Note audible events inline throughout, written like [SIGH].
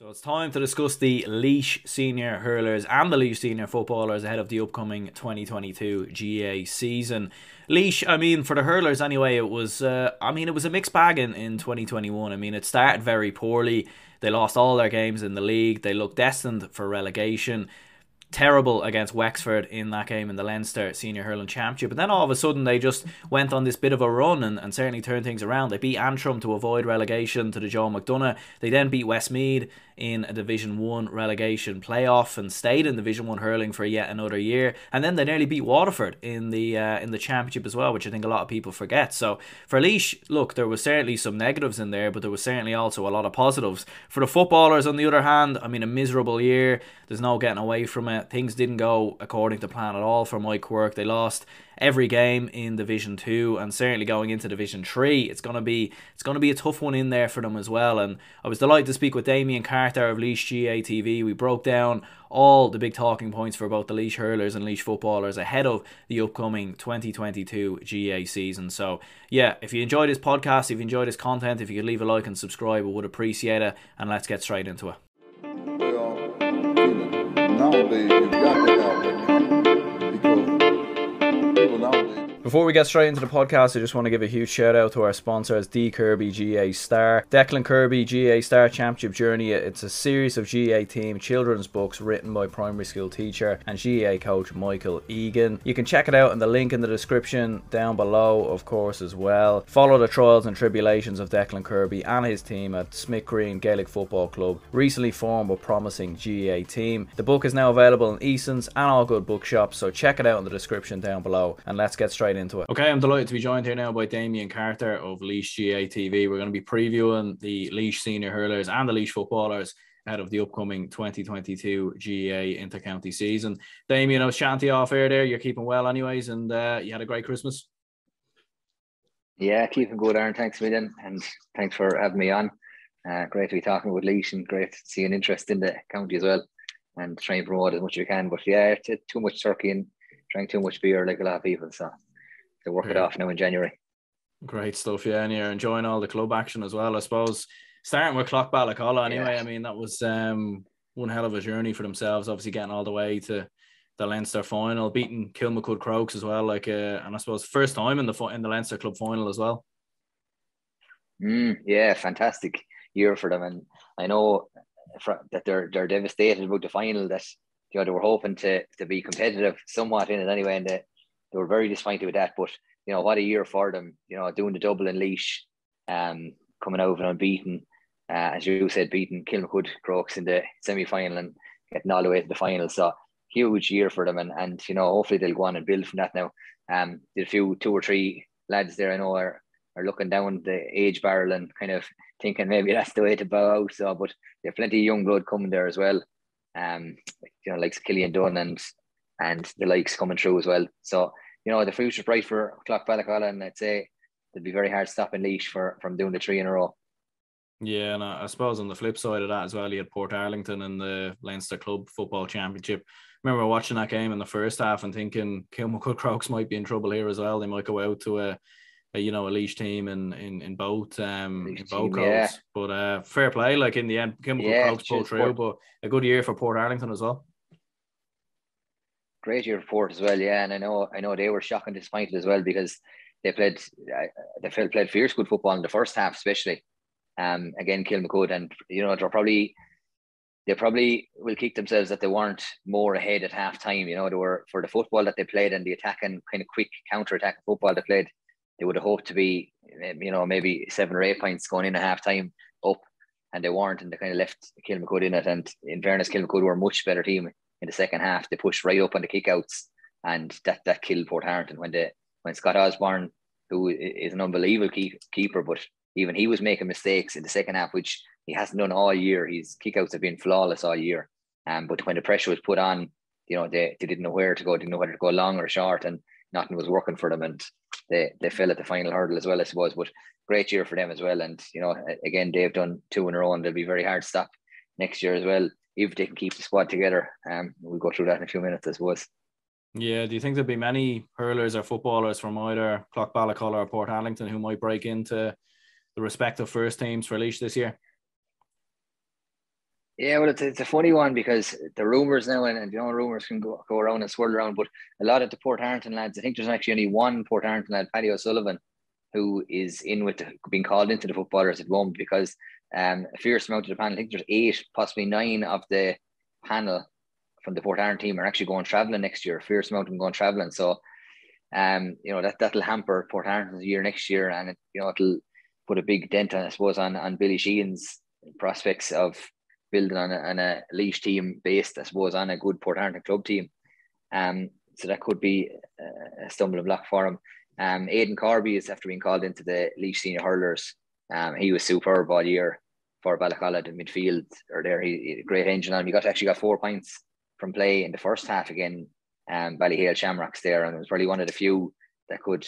So it's time to discuss the Laois senior hurlers and the Laois senior footballers ahead of the upcoming 2022 GA season. Laois, I mean, for the hurlers anyway, it was, uh, I mean, it was a mixed bag in, in 2021. I mean, it started very poorly. They lost all their games in the league. They looked destined for relegation terrible against Wexford in that game in the Leinster Senior Hurling Championship. But then all of a sudden they just went on this bit of a run and, and certainly turned things around. They beat Antrim to avoid relegation to the Joe McDonagh. They then beat Westmeath in a Division One relegation playoff and stayed in Division One hurling for yet another year. And then they nearly beat Waterford in the uh, in the championship as well, which I think a lot of people forget. So for Laois, look, there was certainly some negatives in there, but there was certainly also a lot of positives. For the footballers, on the other hand, I mean, a miserable year. There's no getting away from it. Things didn't go according to plan at all for Mike Quirke. They lost every game in Division Two, and certainly going into Division Three, it's gonna be it's gonna be a tough one in there for them as well. And I was delighted to speak with Damien Carter of Laois GAA TV. We broke down all the big talking points for both the Laois hurlers and Laois footballers ahead of the upcoming 2022 GA season. So yeah, if you enjoyed this podcast, if you enjoyed this content, if you could leave a like and subscribe, we would appreciate it. And let's get straight into it. Well, nowadays you got to have people nowadays. Before we get straight into the podcast, I just want to give a huge shout out to our sponsors, D Kirby GA Star. Declan Kirby GA Star Championship Journey. It's a series of GA team children's books written by primary school teacher and GA coach Michael Egan. You can check it out in the link in the description down below, of course, as well. Follow the trials and tribulations of Declan Kirby and his team at Smith Green Gaelic Football Club, recently formed but promising GA team. The book is now available in Eason's and all good bookshops, so check it out in the description down below. And let's get straight into it. Okay, I'm delighted to be joined here now by Damien Carter of Laois GAA TV. We're going to be previewing the Laois senior hurlers and the Laois footballers ahead of the upcoming 2022 GAA intercounty season. Damien, I was chatting off air there. You're keeping well, anyways, and uh, you had a great Christmas. Yeah, keeping good, Aaron. Thanks, million, and thanks for having me on. Uh, great to be talking with Laois and great to see an interest in the county as well and try and promote as much as we can. But yeah, it's, it's too much turkey and drank too much beer like a lot of people. So work yeah. it off now in January. Great stuff, yeah, and you're enjoying all the club action as well, I suppose. Starting with Clough-Ballacolla anyway, yeah. I mean that was um, one hell of a journey for themselves. Obviously, getting all the way to the Leinster final, beating Kilmacud Crokes as well, like, uh, and I suppose first time in the in the Leinster club final as well. Mm, yeah, fantastic year for them, and I know that they're they're devastated about the final. That you know they were hoping to to be competitive somewhat in it anyway, and they, they were very disappointed with that. But you know, what a year for them. You know, doing the double in Laois, um, coming over and unbeaten. Uh, as you said, beating Kilmacud Crokes in the semi final and getting all the way to the final. So huge year for them, and and you know, hopefully they'll go on and build from that now. Um, did a few two or three lads there I know are are looking down the age barrel and kind of thinking maybe that's the way to bow out. So, but there's plenty of young blood coming there as well. Um, you know, like Killian Dunn and and the likes coming through as well. So, you know, the future's bright for Clough-Ballacolla, and I'd say it'd be very hard stopping Laois for from doing the three in a row. Yeah, and I suppose on the flip side of that as well, you had Portarlington in the Leinster Club Football Championship. I remember watching that game in the first half and thinking Kilmacud [LAUGHS] Crokes might be in trouble here as well. They might go out to a, a you know a Laois team in in, in both um in both team, yeah. But uh, fair play, like in the end, Kilmacud yeah, Crokes pulled through, but a good year for Portarlington as well great year for as well. Yeah, and I know I know they were shocking disappointed as well because they played uh, they felt played fierce good football in the first half, especially. Um, again, Kilmacud, and you know they're probably they probably will kick themselves that they weren't more ahead at half time. You know, they were for the football that they played and the attacking kind of quick counter attacking football they played. They would have hoped to be, you know, maybe seven or eight points going in at half time up, and they weren't, and they kind of left Kilmacud in it. And in fairness, Kilmacud were a much better team in the second half. They pushed right up on the kickouts, and that that killed Portarlington when the when Scott Osborne, who is an unbelievable keep, keeper, but even he was making mistakes in the second half, which he hasn't done all year. His kickouts have been flawless all year. Um, but when the pressure was put on, you know, they, they didn't know where to go, didn't know whether to go long or short, and nothing was working for them. And they, they fell at the final hurdle as well, I suppose. But great year for them as well. And, you know, again, they've done two in a row and they'll be very hard to stop next year as well if they can keep the squad together. Um, we'll go through that in a few minutes, I suppose. Yeah, do you think there'll be many hurlers or footballers from either Clough-Ballacolla or Portarlington who might break into the respective first teams for Laois this year? Yeah, well, it's, it's a funny one because the rumors now, and, and you know, rumors can go, go around and swirl around, but a lot of the Port Portarlington lads, I think there's actually only one Port Portarlington lad, Paddy O'Sullivan, who is in with the, being called into the footballers at the moment because um, a fierce amount of the panel, I think there's eight, possibly nine of the panel from the Port Portarlington team are actually going travelling next year. A fierce amount of them going travelling. So, um, you know, that, that'll hamper Port Portarlington's year next year and, it, you know, it'll put a big dent, on, I suppose, on, on Billy Sheehan's prospects of building on a, on a Laois team based, I suppose, on a good Port Portarlington club team. Um, so that could be a stumbling block for him. Um, Aidan Corby is after being called into the Laois senior hurlers. Um, he was superb all year for Ballacolla in midfield or there. He, he great engine on him. He got actually got four points from play in the first half again. Um, Ballyhale Shamrocks there, and it was probably one of the few that could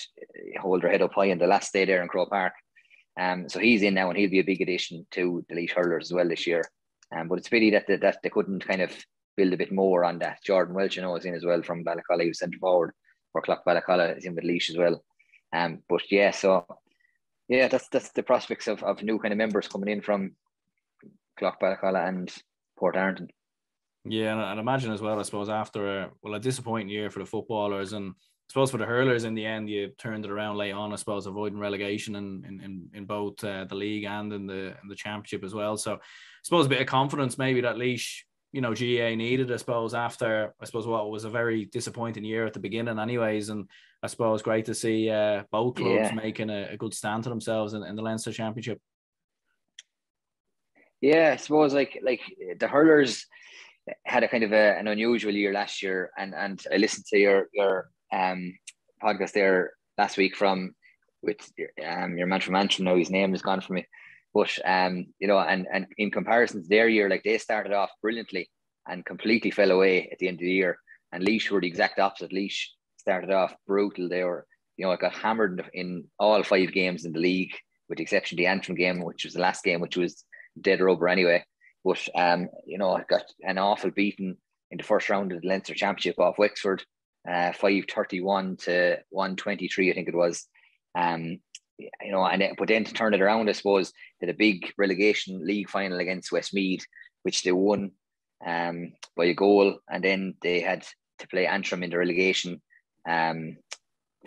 hold their head up high in the last day there in Croke Park. Um, so he's in now, and he'll be a big addition to the Laois hurlers as well this year. Um, but it's pity that, the, that they couldn't kind of build a bit more on that. Jordan Welch, you know, is in as well from Ballacolla. He was centre forward for Clough Ballacolla is in with Laois as well. Um, but yeah, so yeah, that's that's the prospects of, of new kind of members coming in from Clough Ballacolla and Portarlington. Yeah, and I'd imagine as well, I suppose, after a well, a disappointing year for the footballers and I suppose for the hurlers in the end, you turned it around late on, I suppose, avoiding relegation in in, in, both uh, the league and in the in the championship as well. So I suppose a bit of confidence maybe that Laois, you know GA needed, I suppose, after I suppose what was a very disappointing year at the beginning, anyways. And I suppose great to see uh, both clubs yeah. making a, a, good stand to themselves in, in, the Leinster Championship. Yeah, I suppose like like the hurlers had a kind of a, an unusual year last year, and and I listened to your your um podcast there last week from with um your man from Antrim. Now his name has gone from me. But um, you know, and and in comparison to their year, like they started off brilliantly and completely fell away at the end of the year. And Laois were the exact opposite. Laois started off brutal. They were, you know, I got hammered in all five games in the league, with the exception of the Antrim game, which was the last game, which was dead rubber anyway. But um, you know, I got an awful beating in the first round of the Leinster Championship off Wexford, uh, five thirty one to one twenty three, I think it was. Um, you know, and it, but then to turn it around, I suppose, did a big relegation league final against Westmeath, which they won um, by a goal, and then they had to play Antrim in the relegation um,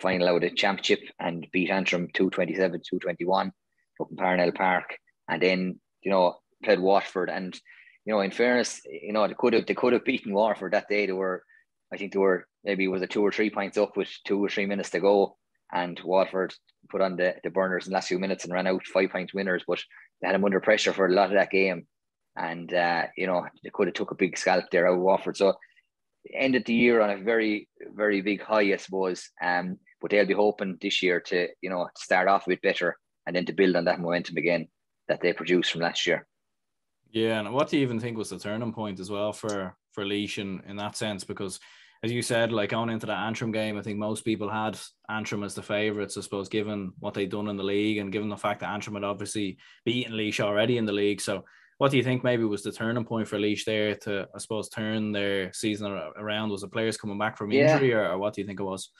final out of the championship and beat Antrim 227 221 up Parnell Park, and then you know played Waterford, and you know, in fairness, you know, they could have they could have beaten Waterford that day. They were, I think, they were maybe was a two or three points up with two or three minutes to go, and Waterford put on the, the burners in the last few minutes and ran out five points winners, but they had him under pressure for a lot of that game. And, uh, you know, they could have took a big scalp there out of Waterford. So ended the year on a very, very big high, I suppose. Um, but they'll be hoping this year to, you know, start off a bit better and then to build on that momentum again that they produced from last year. Yeah, and what do you even think was the turning point as well for for Laois in, in that sense? Because as you said, like going into the Antrim game, I think most people had Antrim as the favourites, I suppose, given what they'd done in the league and given the fact that Antrim had obviously beaten Laois already in the league. So, what do you think maybe was the turning point for Laois there to, I suppose, turn their season around? Was the players coming back from injury, yeah. or, or, what do you think it was?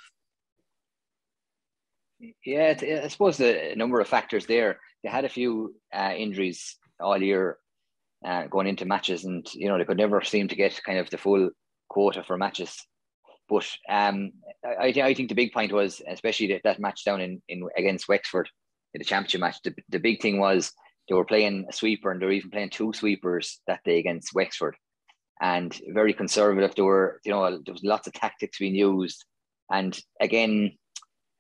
Yeah, I suppose the number of factors there. They had a few uh, injuries all year uh, going into matches, and you know they could never seem to get kind of the full quota for matches but um, I, I think the big point was, especially that, that match down in, in against Wexford in the championship match, the, the big thing was they were playing a sweeper and they were even playing two sweepers that day against Wexford. And very conservative. There were, you know, there was lots of tactics being used. And again,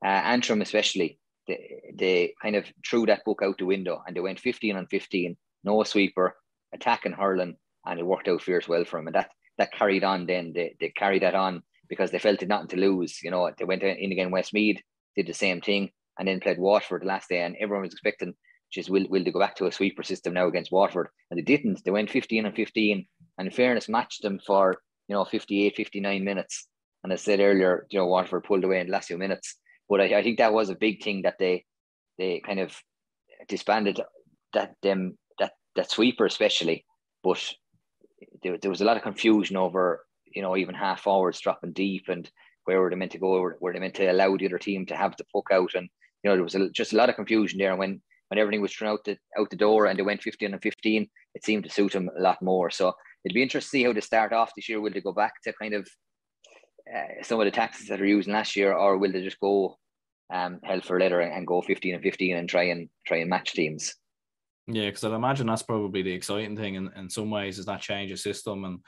uh, Antrim especially, they, they kind of threw that book out the window and they went 15 on 15, no sweeper, attacking hurling, and it worked out fierce well for them. And that that carried on then. They, they carried that on because they felt it nothing to lose. You know, they went in again Westmeath, did the same thing, and then played Waterford the last day, and everyone was expecting, just will will they go back to a sweeper system now against Waterford? And they didn't. They went 15 and 15, and in fairness, matched them for you know 58, 59 minutes. And I said earlier, you know, Waterford pulled away in the last few minutes. But I, I think that was a big thing that they they kind of disbanded that them that that sweeper especially. But there, there was a lot of confusion over you know, even half forwards dropping deep and where were they meant to go? Were, they meant to allow the other team to have the puck out? And, you know, there was a, just a lot of confusion there. And when, when everything was thrown out the out the door and they went 15 and 15, it seemed to suit them a lot more. So it'd be interesting to see how they start off this year. Will they go back to kind of uh, some of the taxes that are using last year, or will they just go um, hell for leather and go 15 and 15 and try and try and match teams? Yeah, because I'd imagine that's probably the exciting thing in, in some ways is that change of system and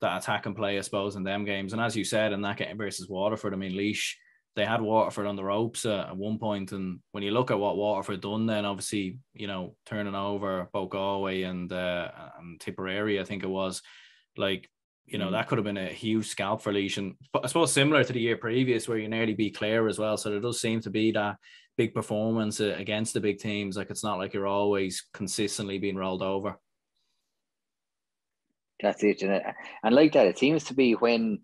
that attack and play, I suppose, in them games. And as you said, in that game versus Waterford, I mean, Laois, they had Waterford on the ropes uh, at one point, and when you look at what Waterford done, then obviously, you know, turning over both Galway and uh, and Tipperary, I think it was, like you know, mm. that could have been a huge scalp for Laois. And I suppose similar to the year previous where you nearly beat Clare as well. So there does seem to be that big performance uh, against the big teams. Like it's not like you're always consistently being rolled over. That's it. And, and like that, it seems to be when,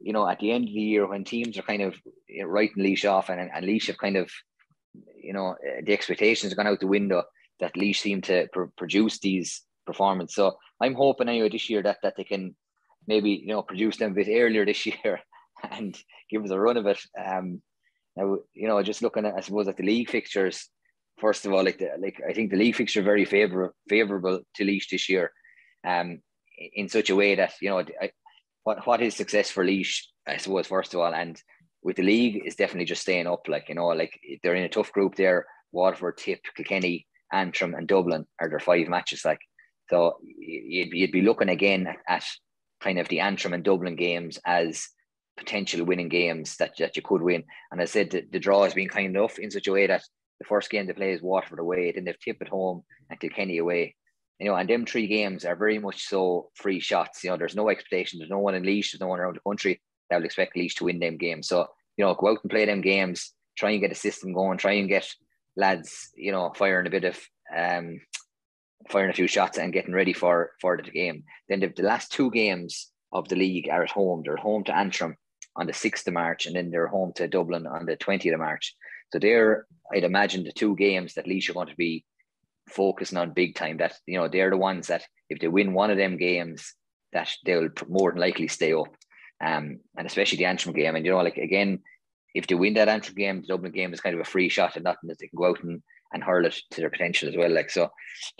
you know, at the end of the year, when teams are kind of writing Laois off and, and Laois have kind of, you know, the expectations are gone out the window that Laois seem to pr- produce these performances. So I'm hoping anyway this year that, that they can maybe, you know, produce them a bit earlier this [LAUGHS] year and give us a run of it. Um, now, you know, just looking at, I suppose, at the league fixtures, first of all, like the, like I think the league fixture very favorable favorable to Laois this year, um, in such a way that you know I, what what is success for Laois, I suppose, first of all, and with the league is definitely just staying up. Like you know, like they're in a tough group there. Waterford, Tip, Kilkenny, Antrim, and Dublin are their five matches. Like so, you'd be, you'd be looking again at, at kind of the Antrim and Dublin games as potential winning games that, that you could win. And I said the, the draw has been kind enough in such a way that the first game they play is Waterford away, then they've Tip at home and Kilkenny away. You know, and them three games are very much so free shots. You know, there's no expectation, there's no one in Laois, there's no one around the country that will expect Laois to win them games. So, you know, go out and play them games, try and get a system going, try and get lads, you know, firing a bit of um firing a few shots and getting ready for for the game. Then the, the last two games of the league are at home. They're home to Antrim on the 6th of March, and then they're home to Dublin on the 20th of March. So they're, I'd imagine, the two games that Laois are going to be focusing on big time. That you know they're the ones that if they win one of them games, that they'll more than likely stay up. Um, and especially the Antrim game. And you know, like again, if they win that Antrim game, the Dublin game is kind of a free shot and nothing that they can go out and, and hurl it to their potential as well. Like so,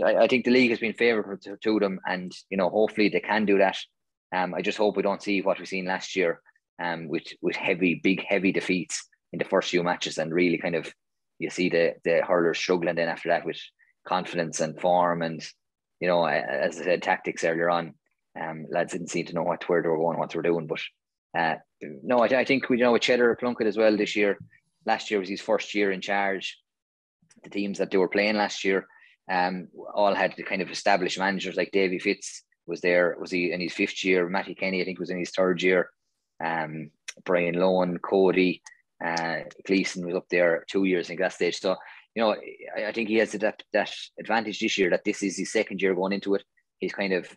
I, I think the league has been favourable to, to, them, and you know, hopefully they can do that. Um, I just hope we don't see what we've seen last year, um, with with heavy, big, heavy defeats in the first few matches, and really kind of you see the the hurlers struggling then after that with confidence and form, and you know, as I said, tactics earlier on. Um, lads didn't seem to know what where they were going, what they were doing, but uh, no, I, I think we know with Cheddar Plunkett as well this year. Last year was his first year in charge. The teams that they were playing last year, um, all had the kind of established managers like Davy Fitz was there. Was he in his fifth year? Mattie Kenny, I think, was in his third year. Um, Brian Lohan, Cody, uh, Gleeson was up there two years, in that stage. So, you know, I, I think he has that, that advantage this year that this is his second year going into it. He's kind of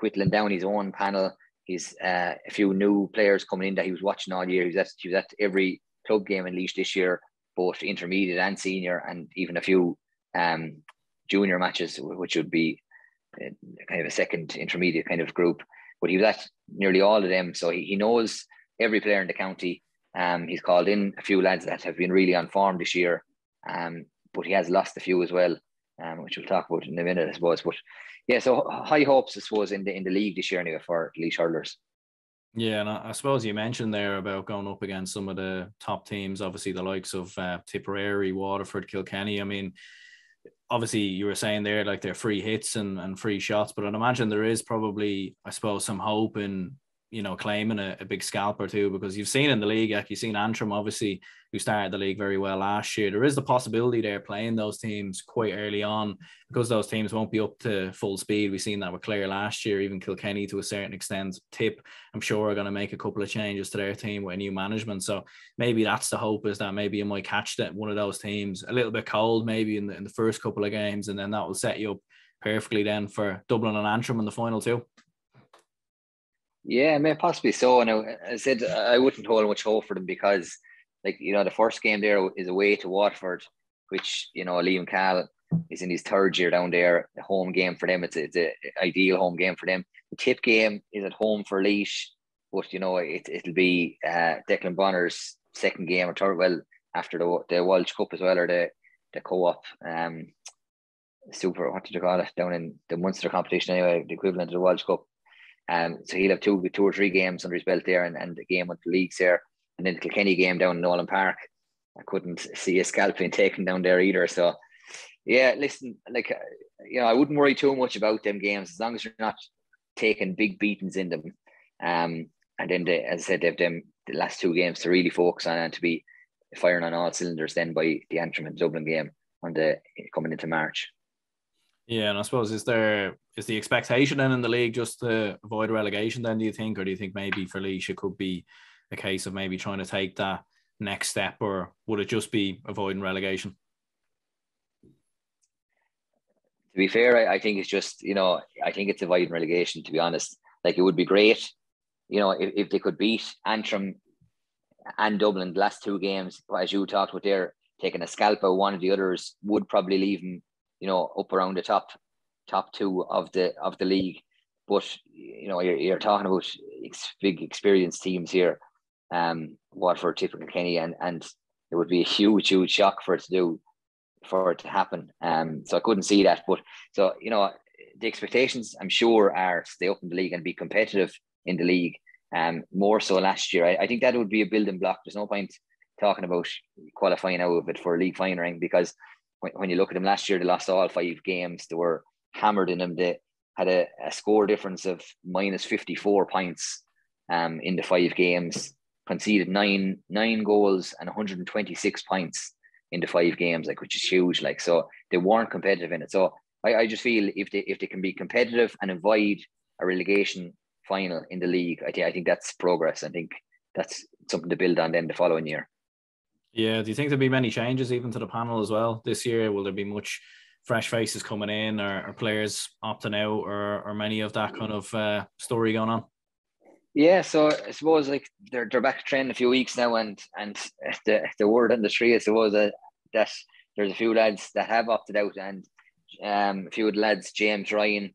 whittling down his own panel. He's uh, a few new players coming in that he was watching all year. He was at, he was at every club game in Laois this year, both intermediate and senior, and even a few um, junior matches, which would be uh, kind of a second intermediate kind of group. But he was at nearly all of them, so he, he knows every player in the county. Um, he's called in a few lads that have been really on form this year, um, but he has lost a few as well, um, which we'll talk about in a minute, I suppose. But yeah, so high hopes, I suppose, in the in the league this year anyway for Laois hurlers. Yeah, and I, suppose you mentioned there about going up against some of the top teams, obviously the likes of uh, Tipperary, Waterford, Kilkenny. I mean, obviously you were saying there like they're free hits and, and free shots, but I'd imagine there is probably, I suppose, some hope in you know, claiming a, a, big scalp or two because you've seen in the league, like you've seen Antrim, obviously, who started the league very well last year. There is the possibility they're playing those teams quite early on because those teams won't be up to full speed. We've seen that with Clare last year, even Kilkenny to a certain extent. Tip, I'm sure, are going to make a couple of changes to their team with new management. So maybe that's the hope is that maybe you might catch that one of those teams a little bit cold, maybe in the, in the first couple of games, and then that will set you up perfectly then for Dublin and Antrim in the final too. Yeah, mean, possibly so. And I, said I wouldn't hold much hope for them because, like, you know, the first game there is away to Waterford, which, you know, Liam Cahill is in his third year down there. Home game for them. It's, it's an ideal home game for them. The tip game is at home for Laois, but, you know, it, it'll be uh, Declan Bonner's second game or third, well, after the, the Walsh Cup as well, or the, the co op. Um, super what did you call it down in the Munster competition anyway, the equivalent of the World Cup. Um, so he'll have two two or three games under his belt there, and, and the game with the leagues there, and then the Kilkenny game down in Nolan Park. I couldn't see a scalping taken down there either. So yeah, listen, like uh, you know, I wouldn't worry too much about them games as long as you're not taking big beatings in them. Um, and then they, as I said, they've them the last two games to really focus on and to be firing on all cylinders. Then by the Antrim and Dublin game on the coming into March. Yeah, and I suppose is there is the expectation then in the league just to avoid relegation? Then do you think, or do you think maybe for Laois it could be a case of maybe trying to take that next step, or would it just be avoiding relegation? To be fair, I, I think it's just you know I think it's avoiding relegation. To be honest, like it would be great, you know, if, if they could beat Antrim and Dublin the last two games, as you talked with there, taking a scalp of one of the others would probably leave them you know, up around the top top two of the of the league. But you know, you're, you're talking about ex- big experienced teams here, um, Waterford, typical Kenny, and and it would be a huge, huge shock for it to do, for it to happen. Um, so I couldn't see that. But so you know, the expectations I'm sure are stay up in the league and be competitive in the league. Um, more so last year. I, I think that would be a building block. There's no point talking about qualifying out of it for a league final ring because when, when you look at them last year, they lost all five games. They were hammered in them. They had a, a score difference of minus 54 points um, in the five games, conceded nine nine goals and 126 points in the five games, like which is huge. Like so, they weren't competitive in it. So I, I just feel if they if they can be competitive and avoid a relegation final in the league, I think I think that's progress. I think that's something to build on then the following year. Yeah, do you think there'll be many changes even to the panel as well this year? Will there be much fresh faces coming in, or, or players opting out, or or many of that kind of uh, story going on? Yeah, so I suppose like they're they're back training a few weeks now, and and the the word on the street, I suppose that that there's a few lads that have opted out, and um, a few lads, James Ryan,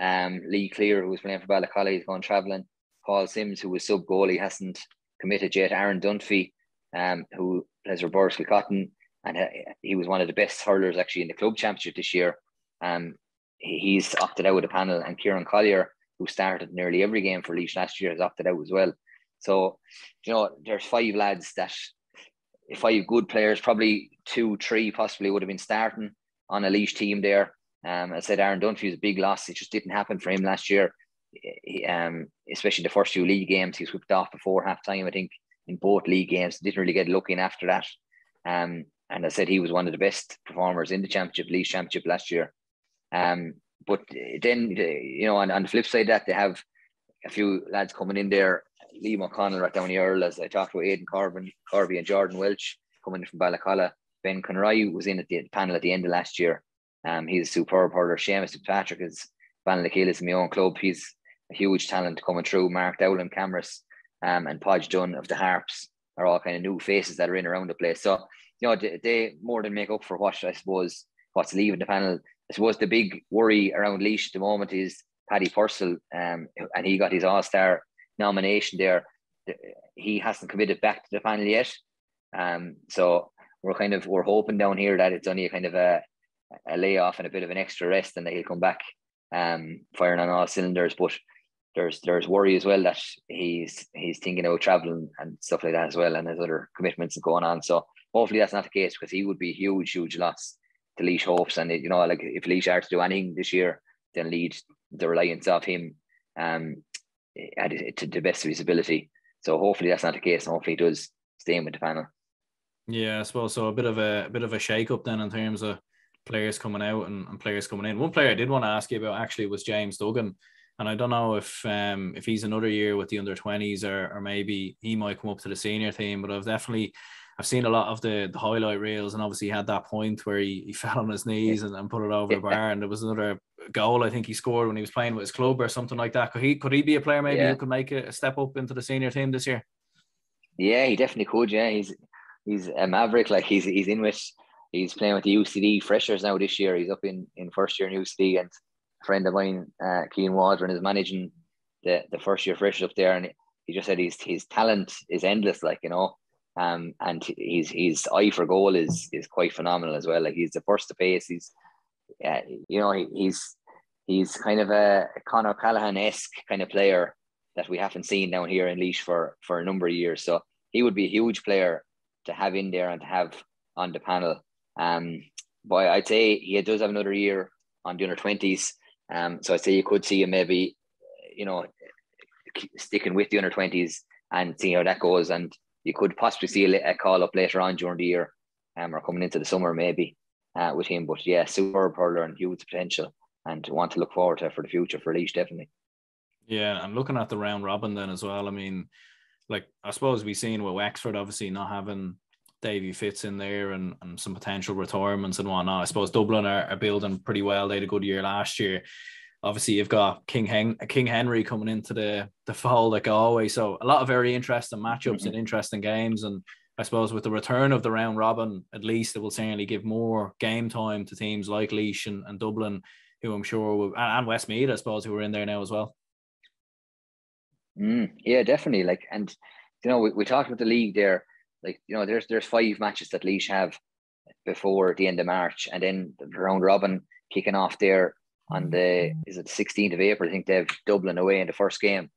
um, Lee Clear, who was playing for Ballacolla, he's going travelling. Paul Sims, who was sub goalie, hasn't committed yet. Aaron Dunphy, um, who plays for Boris Cotton, and he was one of the best hurlers actually in the club championship this year. Um, he's opted out of the panel, and Kieran Collier, who started nearly every game for Laois last year, has opted out as well. So, you know, there's five lads that, five good players, probably two, three possibly would have been starting on a Laois team there. Um, I said Aaron Dunphy was a big loss. It just didn't happen for him last year. He, um, especially the first few league games, he was whipped off before half time. I think in both league games. Didn't really get looking after that. Um, and I said he was one of the best performers in the championship, League Championship last year. Um, but then you know, on, on the flip side, that they have a few lads coming in there. Lee O'Connell Rathdowney-Errill, as I talked about Aidan Corbin, Corby and Jordan Welch coming in from Ballacolla. Ben Conroy was in at the panel at the end of last year. Um, he's a superb hurler. Seamus Patrick is Van is my own club. He's a huge talent coming through. Mark Dowling Camross um, and Podge Dunn of the Harps are all kind of new faces that are in around the place. So, you know, they, they more than make up for what I suppose what's leaving the panel. I suppose the big worry around Laois at the moment is Paddy Purcell, um, and he got his All Star nomination there. He hasn't committed back to the panel yet, um, so we're kind of we're hoping down here that it's only a kind of a, a layoff and a bit of an extra rest, and that he'll come back um, firing on all cylinders. But there's there's worry as well that he's he's thinking about traveling and stuff like that as well, and there's other commitments going on. So hopefully that's not the case because he would be huge, huge loss to Laois hopes. And you know, like if Laois are to do anything this year, then lead the reliance of him um at to the best of his ability. So hopefully that's not the case, and hopefully he does stay in with the panel. Yeah, I suppose so. A bit of a, a bit of a shake up then in terms of players coming out and, and players coming in. One player I did want to ask you about actually was James Duggan. And I don't know if um, if he's another year with the under twenties or or maybe he might come up to the senior team. But I've definitely I've seen a lot of the, the highlight reels, and obviously he had that point where he, he [LAUGHS] fell on his knees and, and put it over the bar. And there was another goal I think he scored when he was playing with his club or something like that. Could he could he be a player maybe yeah. who could make a, a step up into the senior team this year? Yeah, he definitely could. Yeah, he's he's a maverick. Like he's he's in with he's playing with the UCD freshers now this year. He's up in in first year in UCD and friend of mine, uh, Keane Waldron, is managing the, the first year freshers up there, and he just said his his talent is endless, like you know, um, and his his eye for goal is is quite phenomenal as well. Like he's the first to pace. He's yeah, you know, he, he's he's kind of a Conor Callahan esque kind of player that we haven't seen down here in Laois for for a number of years. So he would be a huge player to have in there and to have on the panel. Um, but I'd say he does have another year on the under twenties. Um, so I'd say you could see him maybe, you know, sticking with the under twenties and seeing how that goes. And you could possibly see a, a call up later on during the year, um, or coming into the summer maybe uh, with him. But yeah, superb hurler and huge potential, and want to look forward to for the future for Laois definitely. Yeah, and looking at the round robin then as well. I mean, like I suppose we've seen with Wexford obviously not having Davy Fitz in there and, and some potential retirements and whatnot. I suppose Dublin are, are building pretty well. They had a good year last year. Obviously, you've got King Hen- King Henry coming into the the fold like always. So a lot of very interesting matchups mm-hmm. and interesting games. And I suppose with the return of the round robin, at least it will certainly give more game time to teams like Laois and, and Dublin, who I'm sure will, and Westmeath, I suppose, who are in there now as well. Mm, yeah, definitely. Like, and you know, we, we talked about the league there. Like, you know, there's there's five matches that Laois have before the end of March, and then the round robin kicking off there on the is it 16th of April. I think they have Dublin away in the first game.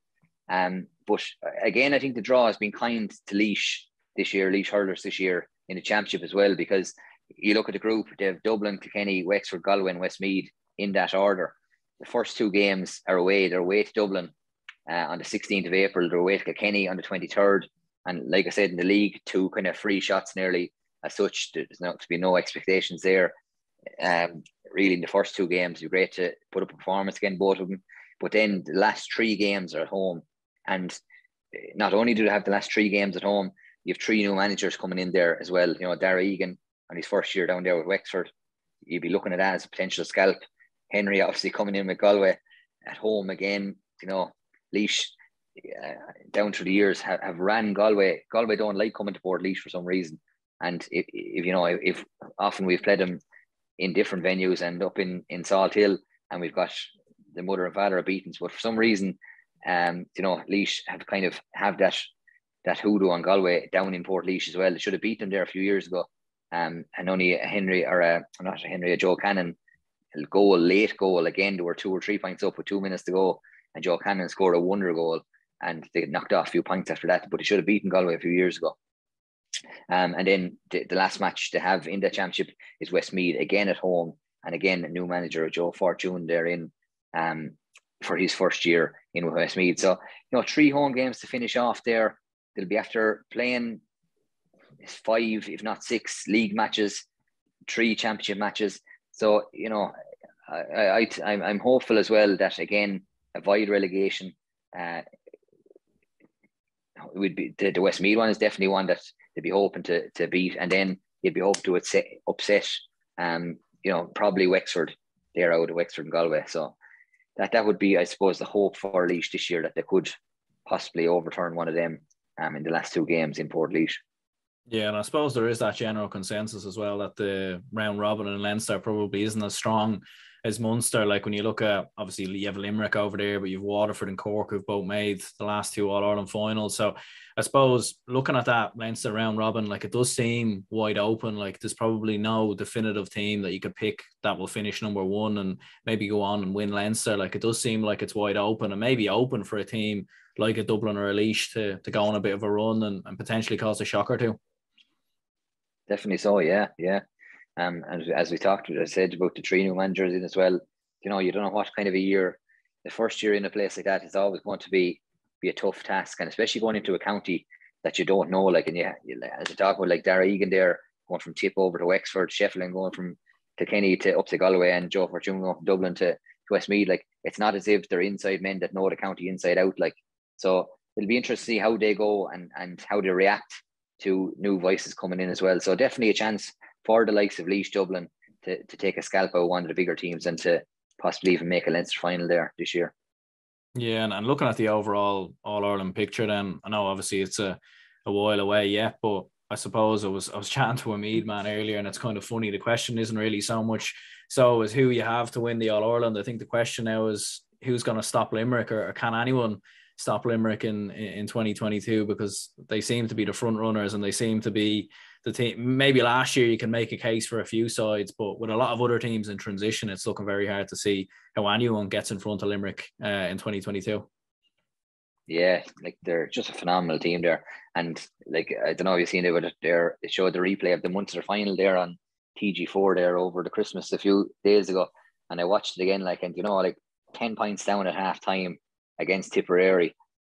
Um, but again, I think the draw has been kind to Laois this year, Laois hurlers this year in the championship as well, because you look at the group, they have Dublin, Kilkenny, Wexford, Galway, and Westmeath in that order. The first two games are away. They're away to Dublin uh, on the 16th of April. They're away to Kilkenny on the 23rd. And like I said, in the league, two kind of free shots nearly as such. There's not to be no expectations there. Um, really, in the first two games, it'd be great to put up a performance again, both of them. But then the last three games are at home. And not only do they have the last three games at home, you have three new managers coming in there as well. You know, Darragh Egan on his first year down there with Wexford. You'd be looking at that as a potential scalp. Henry obviously coming in with Galway at home again. You know, Laois uh, down through the years have, have ran Galway. Galway don't like coming to Portlaoise for some reason. And if, if you know, if often we've played them in different venues and up in, in Salthill, and we've got the mother and father of beatings, but for some reason, um, you know, Laois have kind of have that that hoodoo on Galway down in Portlaoise as well. They should have beat them there a few years ago. Um, and only a Henry or a not a Henry, a Joe Canning goal, late goal again. They were two or three points up with two minutes to go, and Joe Canning scored a wonder goal, and they knocked off a few points after that. But they should have beaten Galway a few years ago. Um, and then the, the last match to have in the championship is Westmeath again at home, and again a new manager Joe Fortune there in um, for his first year in Westmeath. So you know three home games to finish off there. They'll be after playing five, if not six, league matches, three championship matches. So you know, I, I I'm I'm hopeful as well that again avoid relegation. Uh, would be the, the Westmeath one is definitely one that they'd be hoping to to beat, and then you'd be hoping to upset, upset um, you know, probably Wexford. They're out of Wexford and Galway, so that that would be, I suppose, the hope for Laois this year that they could possibly overturn one of them um, in the last two games in Portlaoise. Yeah, and I suppose there is that general consensus as well that the round robin in Leinster probably isn't as strong as Munster. Like when you look at obviously you have Limerick over there, but you've Waterford and Cork who've both made the last two All Ireland finals. So I suppose looking at that Leinster round robin, like it does seem wide open. Like there's probably no definitive team that you could pick that will finish number one and maybe go on and win Leinster. Like it does seem like it's wide open and maybe open for a team like a Dublin or a Laois to, to go on a bit of a run and, and potentially cause a shock or two. Definitely so, yeah, yeah. Um, and as we talked, I said about the three new managers in as well. You know, you don't know what kind of a year. The first year in a place like that is always going to be be a tough task, and especially going into a county that you don't know. Like, and yeah, as you talk about, like Darragh Egan there going from Tip over to Wexford, Shefflin, going from to Kenny to up to Galway, and Joe Fortune going from Dublin to, to Westmeath. Like, it's not as if they're inside men that know the county inside out. Like, so it'll be interesting to see how they go and and how they react to new voices coming in as well. So definitely a chance for the likes of Laois Dublin to, to take a scalp out one of the bigger teams and to possibly even make a Leinster final there this year. Yeah, and, and looking at the overall All Ireland picture, then I know obviously it's a, a while away yet, but I suppose I was I was [LAUGHS] chatting to a Meath man earlier, and it's kind of funny. The question isn't really so much so as who you have to win the All Ireland. I think the question now is who's going to stop Limerick or, or, can anyone stop Limerick in in 2022 because they seem to be the front runners and they seem to be the team. Maybe last year you can make a case for a few sides, but with a lot of other teams in transition, it's looking very hard to see how anyone gets in front of Limerick uh, in 2022. Yeah, like they're just a phenomenal team there, and like I don't know if you've seen it, but there it showed the replay of the Munster final there on TG4 there over the Christmas a few days ago, and I watched it again. Like, and you know, like ten points down at half time against Tipperary,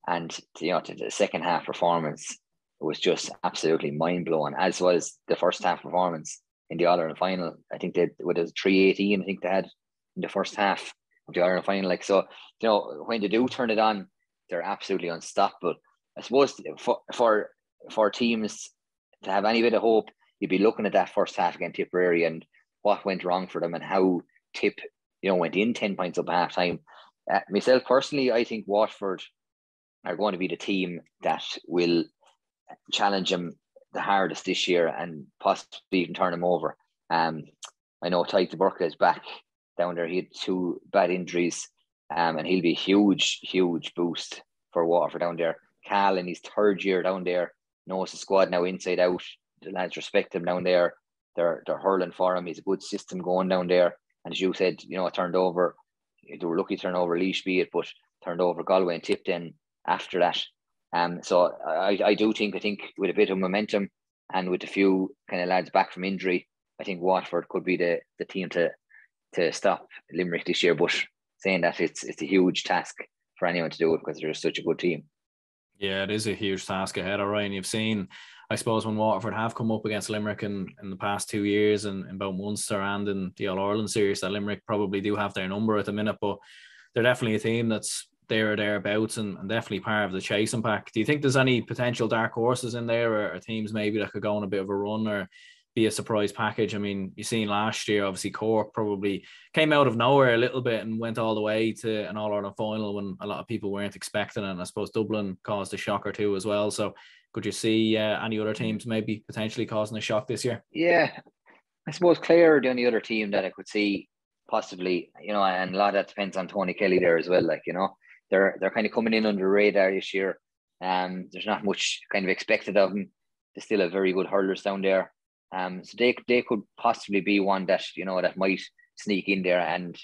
and you know, the second half performance was just absolutely mind blowing. As was the first half performance in the All Ireland final. I think they with a three eighteen. I think they had in the first half of the All Ireland final. Like so, you know, when they do turn it on they're absolutely unstoppable. I suppose for for for teams to have any bit of hope, you'd be looking at that first half against Tipperary and what went wrong for them and how Tip, you know, went in ten points up at half time. Uh, myself personally, I think Waterford are going to be the team that will challenge him the hardest this year and possibly even turn him over. Um, I know Tadhg Burke is back down there. He had two bad injuries um, and he'll be a huge, huge boost for Waterford down there. Cal in his third year down there knows the squad now inside out. The lads respect him down there. They're they're hurling for him. He's a good system going down there. And as you said, you know, turned over. They were lucky to turn over Laois, be it, but turned over Galway and Tipton after that. Um, so I, I do think I think with a bit of momentum and with a few kind of lads back from injury, I think Waterford could be the the team to to stop Limerick this year. But saying that it's it's a huge task for anyone to do it because they're such a good team. Yeah, it is a huge task ahead. All right, and you've seen, I suppose, when Waterford have come up against Limerick in, in the past two years, and in both Munster and in the All Ireland series, that Limerick probably do have their number at the minute, but they're definitely a team that's there or thereabouts and, and definitely part of the chasing pack. Do you think there's any potential dark horses in there or, or teams maybe that could go on a bit of a run or be a surprise package. I mean, you seen last year, obviously Cork probably came out of nowhere a little bit and went all the way to an All Ireland final when a lot of people weren't expecting it. And I suppose Dublin caused a shock or two as well. So could you see uh, any other teams maybe potentially causing a shock this year? Yeah, I suppose Clare are the only other team that I could see possibly, you know, and a lot of that depends on Tony Kelly there as well. Like, you know, they're they're kind of coming in under radar this year. Um, there's not much kind of expected of them. They still have very good hurlers down there. Um, so they they could possibly be one that you know that might sneak in there and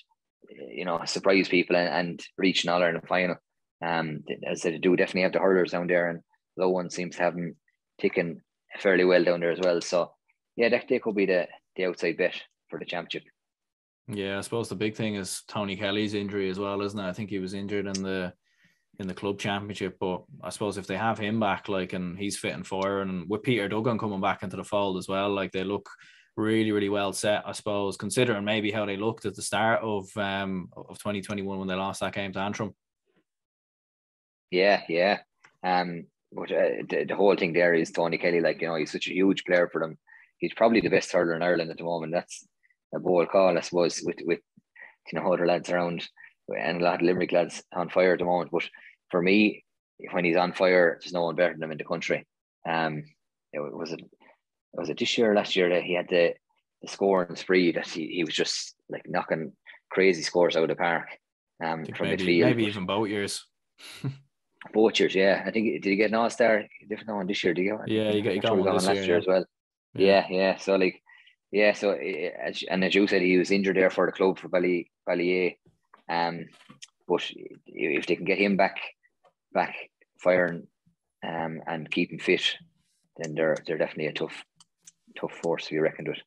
you know surprise people and, and reach an All Ireland final. Um, as they do definitely have the hurlers down there, and Lohan seems to have them ticking fairly well down there as well. So yeah, that they could be the the outside bet for the championship. Yeah, I suppose the big thing is Tony Kelly's injury as well, isn't it? I think he was injured in the in the club championship. But I suppose if they have him back, like, and he's fit and fire, and with Peter Duggan coming back into the fold as well, like they look really, really well set. I suppose considering maybe how they looked at the start of um of 2021 when they lost that game to Antrim. Yeah, yeah. Um, but uh, the, the whole thing there is Tony Kelly. Like you know, he's such a huge player for them. He's probably the best hurler in Ireland at the moment. That's a bold call, I suppose, with with you know other lads around and a lot of Limerick lads on fire at the moment. But for me, when he's on fire, there's no one better than him in the country. Um, it was it was it this year, last year that he had the the scoring spree that he, he was just like knocking crazy scores out of the park. Um, from maybe, midfield, maybe even both years. [LAUGHS] both years, yeah. I think did he get an All Star? Different one this year. Did he go? Yeah, you got you got one, last year, year as well. Yeah. yeah, yeah. So like, yeah. So and as you said, he was injured there for the club for Ballyea. Um, but if they can get him back back firing um, and keep him fit, then they're they're definitely a tough tough force to be reckoned with.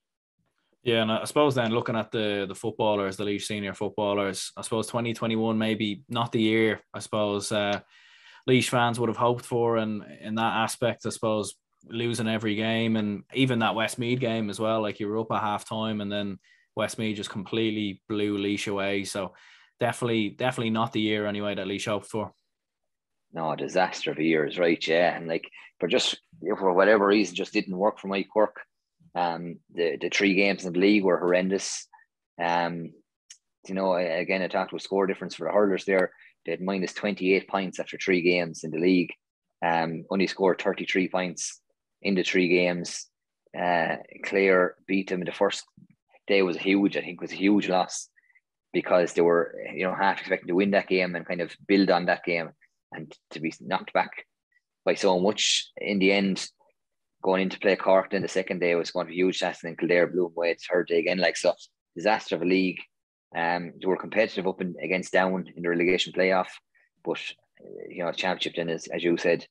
Yeah, and I suppose then looking at the the footballers, the Laois senior footballers, I suppose 2021 maybe not the year. I suppose uh, Laois fans would have hoped for, and in that aspect, I suppose losing every game, and even that Westmeath game as well. Like you were up at half time, and then Westmeath just completely blew Laois away. So definitely, definitely not the year anyway that Laois hoped for no disaster of a year is right, yeah. And like for just for whatever reason just didn't work for Mike Quirke. Um the, the three games in the league were horrendous. Um you know, again I talked with score difference for the hurlers there. They had minus 28 points after three games in the league. Um only scored 33 points in the three games. Uh Clare beat them in the first day was huge, I think was a huge loss. because they were, you know, half expecting to win that game and kind of build on that game, and to be knocked back by so much in the end, going into play Cork in the second day was going to be huge test, and then Kildare blew away. It's third day again, like so, disaster of a league. Um, they were competitive up in, against Down in the relegation playoff, but you know, championship then is, as you said,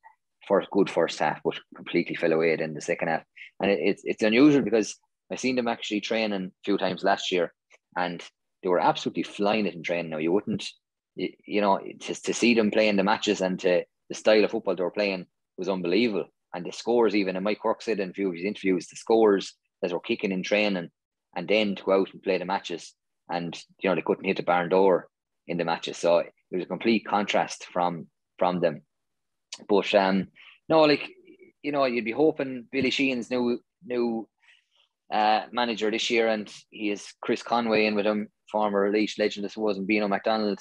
first good first half, but completely fell away in the second half. And it, it's it's unusual because I seen them actually training a few times last year, and they were absolutely flying it in training. Now you wouldn't, you, you know, to, to see them playing the matches and to the style of football they were playing was unbelievable. And the scores, even and Mike Quirke said in a few of his interviews, the scores that were kicking in training, and then to go out and play the matches, and you know they couldn't hit the barn door in the matches. So it was a complete contrast from from them. But um, no, like you know, you'd be hoping Billy Sheehan's new new uh, manager this year, and he is Chris Conway in with him, former Laois legend, I suppose, and Bino McDonald,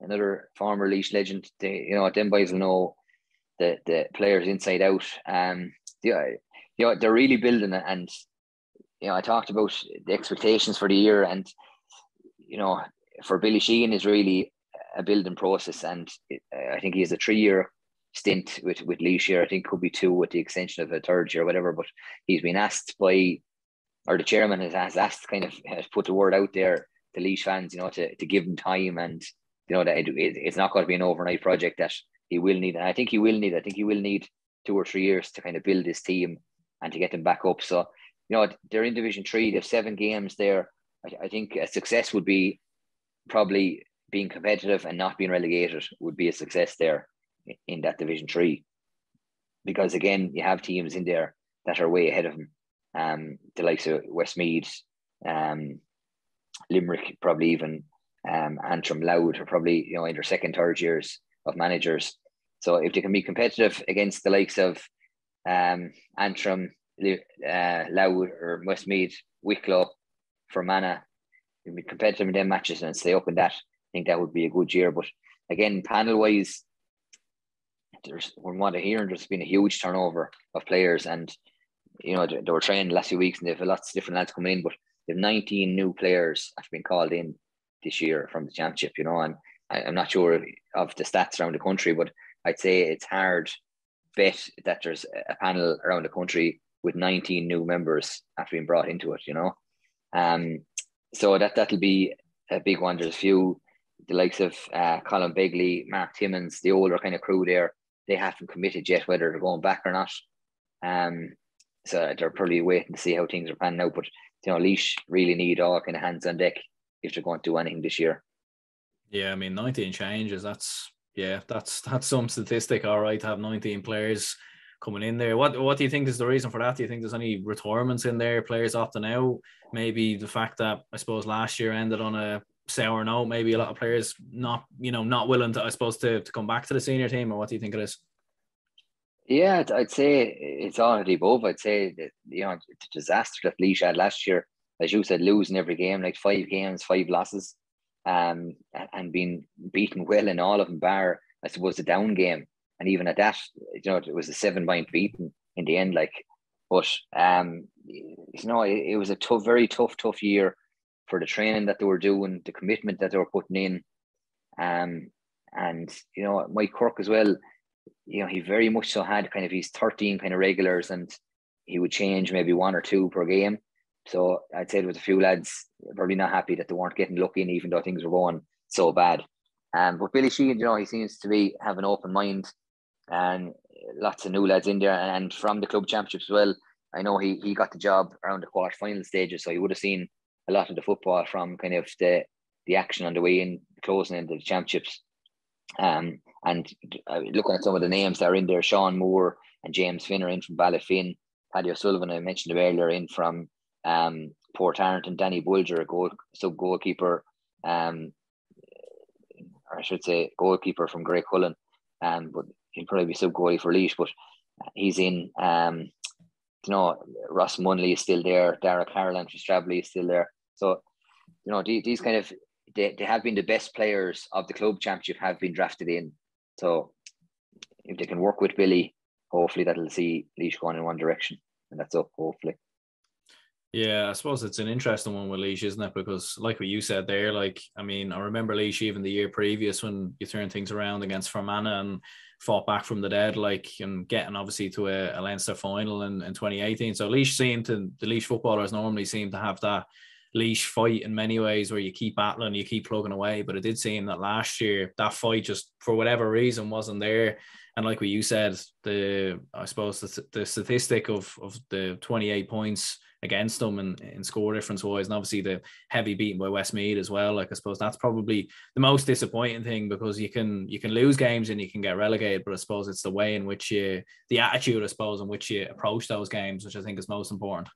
another former Laois legend. They, you know, them boys will know the the players inside out. Um, yeah, you know, they're really building it, and you know, I talked about the expectations for the year, and you know, for Billy Sheehan is really a building process, and it, I think he has a three year stint with with Laois here. I think could be two with the extension of a third year, or whatever. But he's been asked by, or the chairman has asked, kind of has put the word out there to Laois fans, you know, to, to give him time and you know that it, it, it's not going to be an overnight project that he will need. And I think he will need. I think he will need two or three years to kind of build his team and to get them back up. So you know they're in Division Three. They have seven games there. I, I think a success would be probably being competitive and not being relegated would be a success there in that Division Three, because again, you have teams in there that are way ahead of them. Um, the likes of Westmeath, um, Limerick, probably even um, Antrim, Louth are probably you know in their second, third years of managers. So if they can be competitive against the likes of um, Antrim, uh, Louth, or Westmeath, Wicklow, Fermanagh, be competitive in them matches and stay up in that. I think that would be a good year. But again, panel wise, there's from what I hear, there's been a huge turnover of players, and you know they, they were training the last few weeks, and they've lots of different lads coming in, but they have 19 new players have been called in this year from the championship. You know, and I, am not sure of the stats around the country, but I'd say it's hard bet that there's a panel around the country with 19 new members after being brought into it. You know, um, so that that'll be a big one. There's a few the likes of uh, Colin Begley, Mark Timmins, the older kind of crew there they haven't committed yet whether they're going back or not. Um, so they're probably waiting to see how things are panning out. But you know, Laois really need all kind of hands on deck if they're going to do anything this year. Yeah, I mean, 19 changes. That's yeah, that's that's some statistic. All right, to have 19 players coming in there. What what do you think is the reason for that? Do you think there's any retirements in there? Players opting out? Maybe the fact that I suppose last year ended on a sour note. Maybe a lot of players not, you know, not willing to, I suppose, to, to come back to the senior team. Or what do you think it is? Yeah, I'd say it's all of the above. I'd say that you know the disaster that Laois had last year, as you said, losing every game, like five games, five losses, um, and being beaten well in all of them, bar I suppose the down game, and even at that, you know, it was a seven point beaten in the end. Like, but um, you know, it, it was a tough, very tough, tough year for the training that they were doing, the commitment that they were putting in. Um, and you know, Mike Quirke as well, you know, he very much so had kind of his 13 kind of regulars and he would change maybe one or two per game. So I'd say there was a few lads probably not happy that they weren't getting lucky in, even though things were going so bad. Um, but Billy Sheehan, you know, he seems to be have an open mind and lots of new lads in there. And from the club championships as well, I know he he got the job around the quarter final stages, so he would have seen a lot of the football from kind of the the action on the way in, closing into the championships. Um, and uh, looking at some of the names that are in there, Sean Moore and James Finn are in from Ballyfin, Paddy O'Sullivan, I mentioned him earlier, in from um, Portarlington, Danny Bulger, a goal, sub goalkeeper, um, or I should say goalkeeper from Graiguecullen, um, but he'll probably be sub goalie for Laois, but he's in. Um, you know, Ross Munley is still there, Dara Carolan from Stradbally is still there. So, you know, these, these kind of they, they have been the best players of the club championship have been drafted in. So if they can work with Billy, hopefully that'll see Laois going in one direction. And that's up, hopefully. Yeah, I suppose it's an interesting one with Laois, isn't it? Because like what you said there, like I mean, I remember Laois even the year previous when you turned things around against Fermanagh and fought back from the dead, like and getting obviously to a, a Leinster final in, in 2018. So Laois seemed to the Laois footballers normally seem to have that Laois fight in many ways where you keep battling, you keep plugging away. But it did seem that last year that fight just for whatever reason wasn't there. And like what you said, the I suppose the, the statistic of of the 28 points against them and in score difference wise, and obviously the heavy beating by Westmeath as well. Like I suppose that's probably the most disappointing thing because you can you can lose games and you can get relegated, but I suppose it's the way in which you the attitude, I suppose, in which you approach those games, which I think is most important.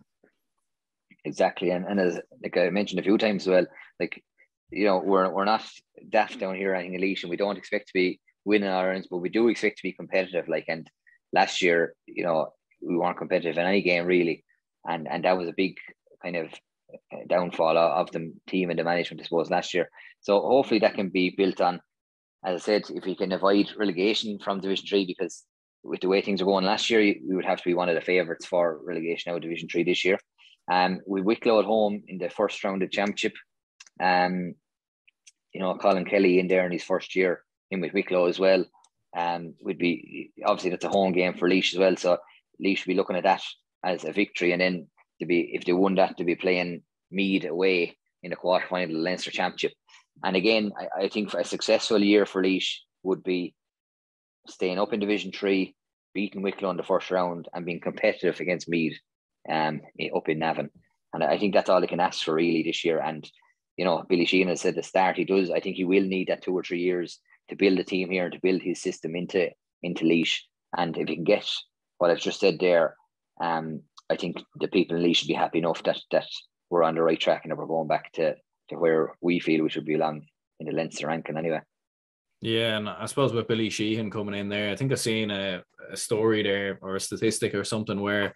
Exactly, and and as like I mentioned a few times as well, like you know we're we're not daft down here in Laois, and we don't expect to be winning All Irelands, but we do expect to be competitive. Like and last year, you know, we weren't competitive in any game really and and that was a big kind of uh, downfall of the team and the management, I suppose, last year. So hopefully that can be built on. As I said, if we can avoid relegation from Division Three, because with the way things are going last year, we would have to be one of the favourites for relegation out of Division Three this year. Um, we Wicklow at home in the first round of Championship. Um, you know, Colin Kelly in there in his first year in with Wicklow as well. Um, would be obviously that's a home game for Laois as well. So Laois should be looking at that as a victory, and then to be if they won that to be playing Meath away in the quarter final of the Leinster Championship. And again, I, I think a successful year for Laois would be staying up in Division Three, beating Wicklow in the first round, and being competitive against Meath um, up in Navan. And I think that's all they can ask for really this year. And you know, Billy Sheehan has said the start he does. I think he will need that two or three years to build a team here and to build his system into into Laois. And if he can get what I've just said there, um, I think the people in Laois should be happy enough that that we're on the right track and that we're going back to, to where we feel we should be along in the Leinster ranking anyway. Yeah, and I suppose with Billy Sheehan coming in there, I think I've seen a, a story there or a statistic or something where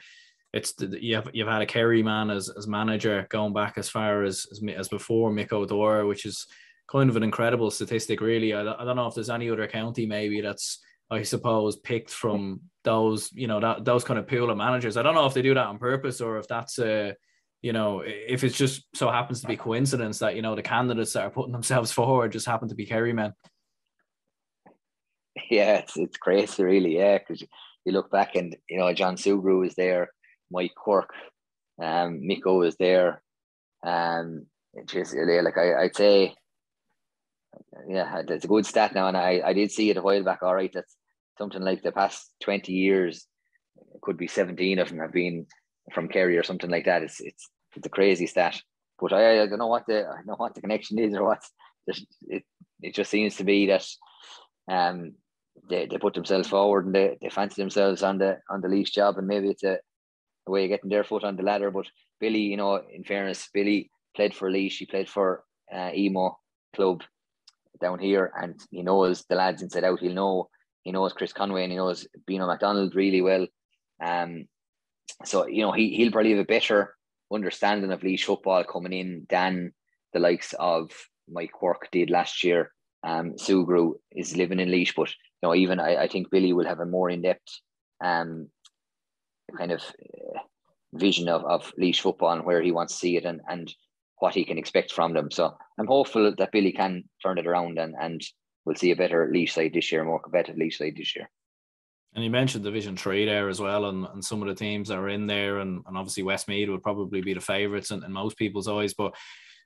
it's you've you've had a Kerry man as, as manager going back as far as as, as before Mick O'Dwyer, which is kind of an incredible statistic, really. I, I don't know if there's any other county maybe that's I suppose picked from those you know that those kind of pool of managers. I don't know if they do that on purpose or if that's a you know if it's just so happens to be coincidence that you know the candidates that are putting themselves forward just happen to be Kerry men. Yeah, it's it's crazy, really. Yeah, because you look back and you know John Sugrue was there, Mike Quirke, um, Micko was there, um, just like I, I'd say yeah, it's a good stat now, and I, I did see it a while back. All right, that's something like the past twenty years, could be seventeen of them have been from Kerry or something like that. It's it's it's a crazy stat, but I, I don't know what the I don't know what the connection is or what. It it just seems to be that um they, they put themselves forward and they, they fancy themselves on the on the Laois job, and maybe it's a, a way of getting their foot on the ladder. But Billy, you know, in fairness, Billy played for Laois. He played for uh, Emo Club down here, and he knows the lads inside out. He'll know he knows Chris Conway and he knows Bino McDonald really well. Um, so you know he he'll probably have a better understanding of Laois football coming in than the likes of Mike Quirke did last year. Um, Sugrue is living in Laois, but you know even I, I think Billy will have a more in depth um kind of uh, vision of of Laois football and where he wants to see it and and what he can expect from them. So I'm hopeful that Billy can turn it around and and we'll see a better Laois side this year, more competitive Laois side this year. And you mentioned Division Three there as well, and, and some of the teams that are in there, and, and obviously Westmeath would probably be the favourites in, in most people's eyes. But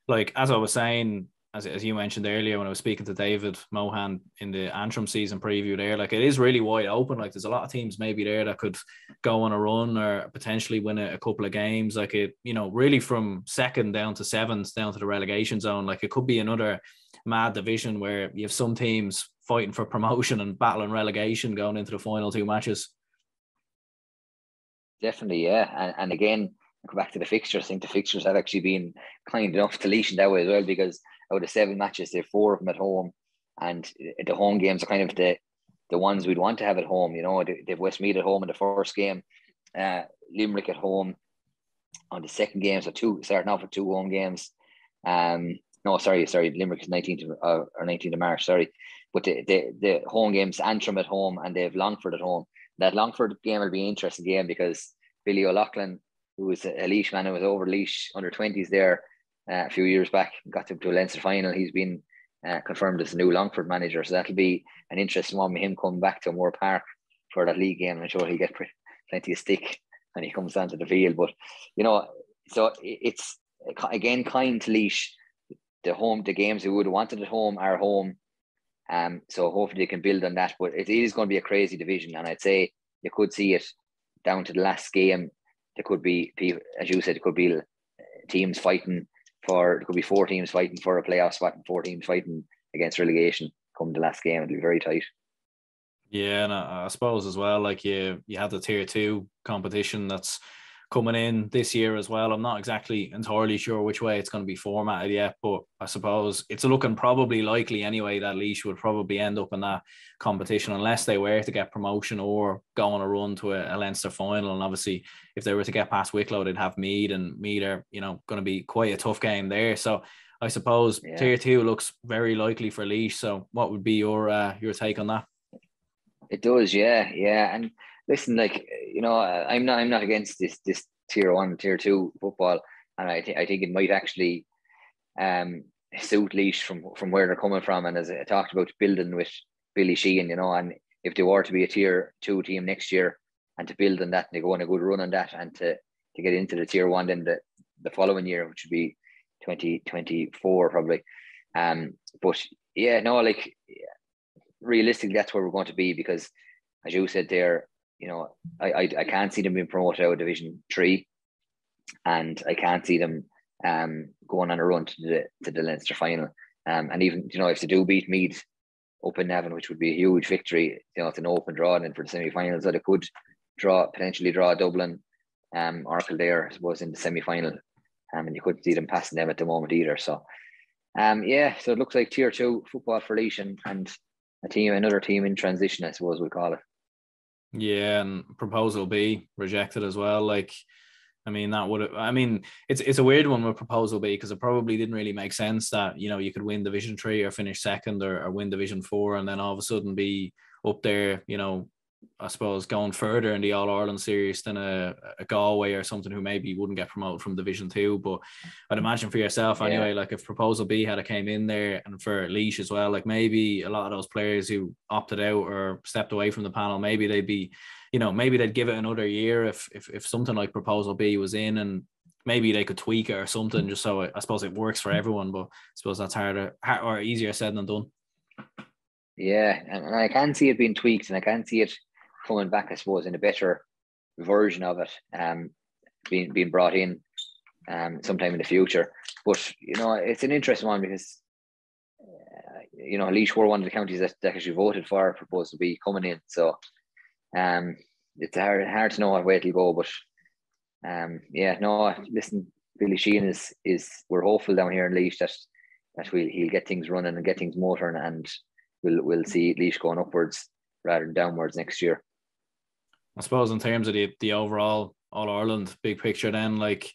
like as I was saying, as, as you mentioned earlier when I was speaking to David Mohan in the Antrim season preview there, like it is really wide open. Like there's a lot of teams maybe there that could go on a run or potentially win a, a couple of games. Like it, you know, really from second down to seventh down to the relegation zone. Like it could be another mad division where you have some teams fighting for promotion and battling relegation going into the final two matches. Definitely, yeah. And, and again, go back to the fixtures. I think the fixtures have actually been kind enough to Laois in that way as well because out of seven matches, they have four of them at home, and the home games are kind of the the ones we'd want to have at home. You know, they've Westmeath at home in the first game, uh, Limerick at home on the second game, so two starting off with two home games. Um, no, sorry, sorry, Limerick is 19th uh, or 19th of March, sorry. But the, the, the home games, Antrim at home and they have Longford at home. That Longford game will be an interesting game because Billy O'Loughlin who was a Laois man who was over Laois under 20s there uh, a few years back, got them to a Leinster final. He's been uh, confirmed as the new Longford manager. So that'll be an interesting one with him coming back to Moore Park for that league game. I'm sure he'll get plenty of stick when he comes down to the field. But, you know, so it's again kind to Laois The home, the games we would have wanted at home are home. Um, so hopefully they can build on that. But it is going to be a crazy division. And I'd say you could see it down to the last game. There could be, as you said, it could be teams fighting for it could be four teams fighting for a playoff spot and four teams fighting against relegation come the last game. It'll be very tight. Yeah, and I, I suppose as well, like you you have the tier two competition that's coming in this year as well. I'm not exactly entirely sure which way it's going to be formatted yet, but I suppose it's looking probably likely anyway that Laois would probably end up in that competition unless they were to get promotion or go on a run to a, a Leinster final. And obviously, if they were to get past Wicklow, they'd have Meath, and Meath are you know going to be quite a tough game there. So. I suppose yeah. tier two looks very likely for Laois. So, what would be your uh, your take on that? It does, yeah, yeah. And listen, like you know, I'm not I'm not against this this tier one, tier two football, and I think I think it might actually um suit Laois from from where they're coming from. And as I talked about building with Billy Sheehan, you know, and if they were to be a tier two team next year and to build on that, and they go on a good run on that, and to to get into the tier one then the the following year, which would be 2024 probably. Um, but yeah, no, like realistically, that's where we're going to be because, as you said there, you know, I, I, I can't see them being promoted out of Division Three, and I can't see them um going on a run to the to the Leinster final. Um, and even you know if they do beat Meath up in Navan, which would be a huge victory, you know, it's an open draw and then for the semi-finals that it could draw potentially draw Dublin, um, Arkle there, I suppose in the semi-final, um, and you couldn't see them passing them at the moment either. So, um, yeah, so it looks like tier two football for Laois and, and a team, another team in transition, I suppose we'll call it. Yeah, and proposal B rejected as well. Like, I mean, that would. I mean, it's it's a weird one with proposal B because it probably didn't really make sense that you know you could win Division Three or finish second or, or win Division Four and then all of a sudden be up there, you know, I suppose going further in the All Ireland series than a, a Galway or something who maybe wouldn't get promoted from Division Two. But I'd imagine for yourself anyway, yeah. like if Proposal B had a came in there and for Laois as well, like maybe a lot of those players who opted out or stepped away from the panel, maybe they'd be, you know, maybe they'd give it another year if if, if something like Proposal B was in and maybe they could tweak it or something just so it, I suppose it works for everyone. But I suppose that's harder or easier said than done. Yeah, and I can see it being tweaked, and I can see it coming back, I suppose, in a better version of it, um, being being brought in um, sometime in the future. But you know, it's an interesting one because uh, you know Laois were one of the counties that, that actually voted for proposal B coming in. So um, it's hard hard to know what way it'll go, but um, yeah, no, listen, Billy Sheehan is is we're hopeful down here in Laois that that we'll he'll get things running and get things motoring, and we'll we'll see Laois going upwards rather than downwards next year. I suppose in terms of the the overall All Ireland big picture, then like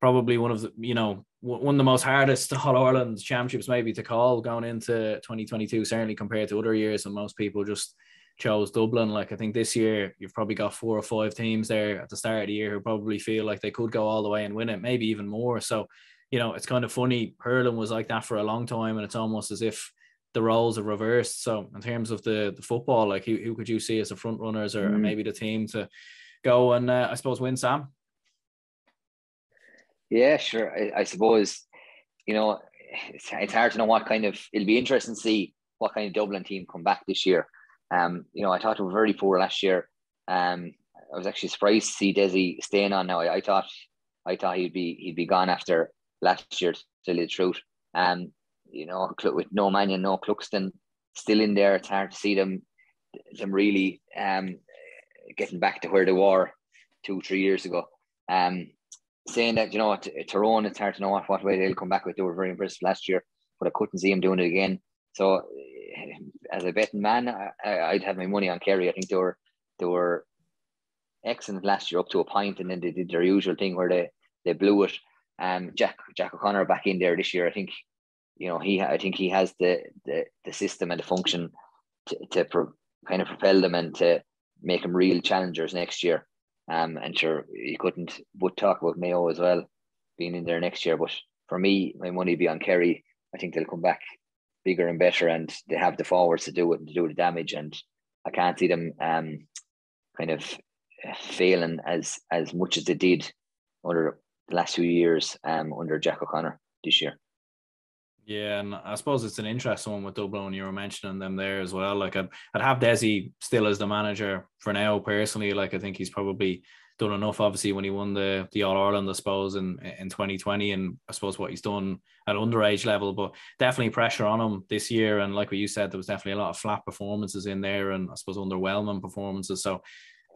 probably one of the you know one of the most hardest [LAUGHS] All Ireland championships maybe to call going into 2022, certainly compared to other years, and most people just chose Dublin. Like I think this year you've probably got four or five teams there at the start of the year who probably feel like they could go all the way and win it, maybe even more. So, you know, it's kind of funny. Hurling was like that for a long time, and it's almost as if the roles are reversed. So in terms of the the football, like who, who could you see as the front runners or, mm. or maybe the team to go and uh, I suppose win Sam? Yeah, sure. I, I, suppose you know it's, it's hard to know what kind of it'll be interesting to see what kind of Dublin team come back this year. Um, you know, I thought they were very poor last year. Um, I was actually surprised to see Dessie staying on now. I, I thought I thought he'd be he'd be gone after last year to tell you the truth. Um, you know, with no Mannion, no Cluxton still in there, it's hard to see them them really um, getting back to where they were two, three years ago. Um, saying that, you know, Tyrone, it's hard to know what, what way they'll come back with. They were very impressive last year, but I couldn't see them doing it again. So, eh, as a betting man, I, would have my money on Kerry. I think they were they were excellent last year up to a point, and then they did their usual thing where they they blew it. Um, Jack Jack O'Connor back in there this year. I think you know, he I think he has the the, the system and the function to, to pro, kind of propel them and to make them real challengers next year. Um, and sure, you couldn't but talk about Mayo as well being in there next year. But for me, my money be on Kerry. I think they'll come back bigger and better, and they have the forwards to do it and to do the damage. And I can't see them um, kind of failing as as much as they did under the last few years um, under Jack O'Connor this year. Yeah, and I suppose it's an interesting one with Dublin. You were mentioning them there as well. Like I'd, I'd have Dessie still as the manager for now. Personally, like I think he's probably done enough. Obviously, when he won the the All Ireland, I suppose in in 2020, and I suppose what he's done at underage level, but definitely pressure on him this year. And like what you said, there was definitely a lot of flat performances in there, and I suppose underwhelming performances. So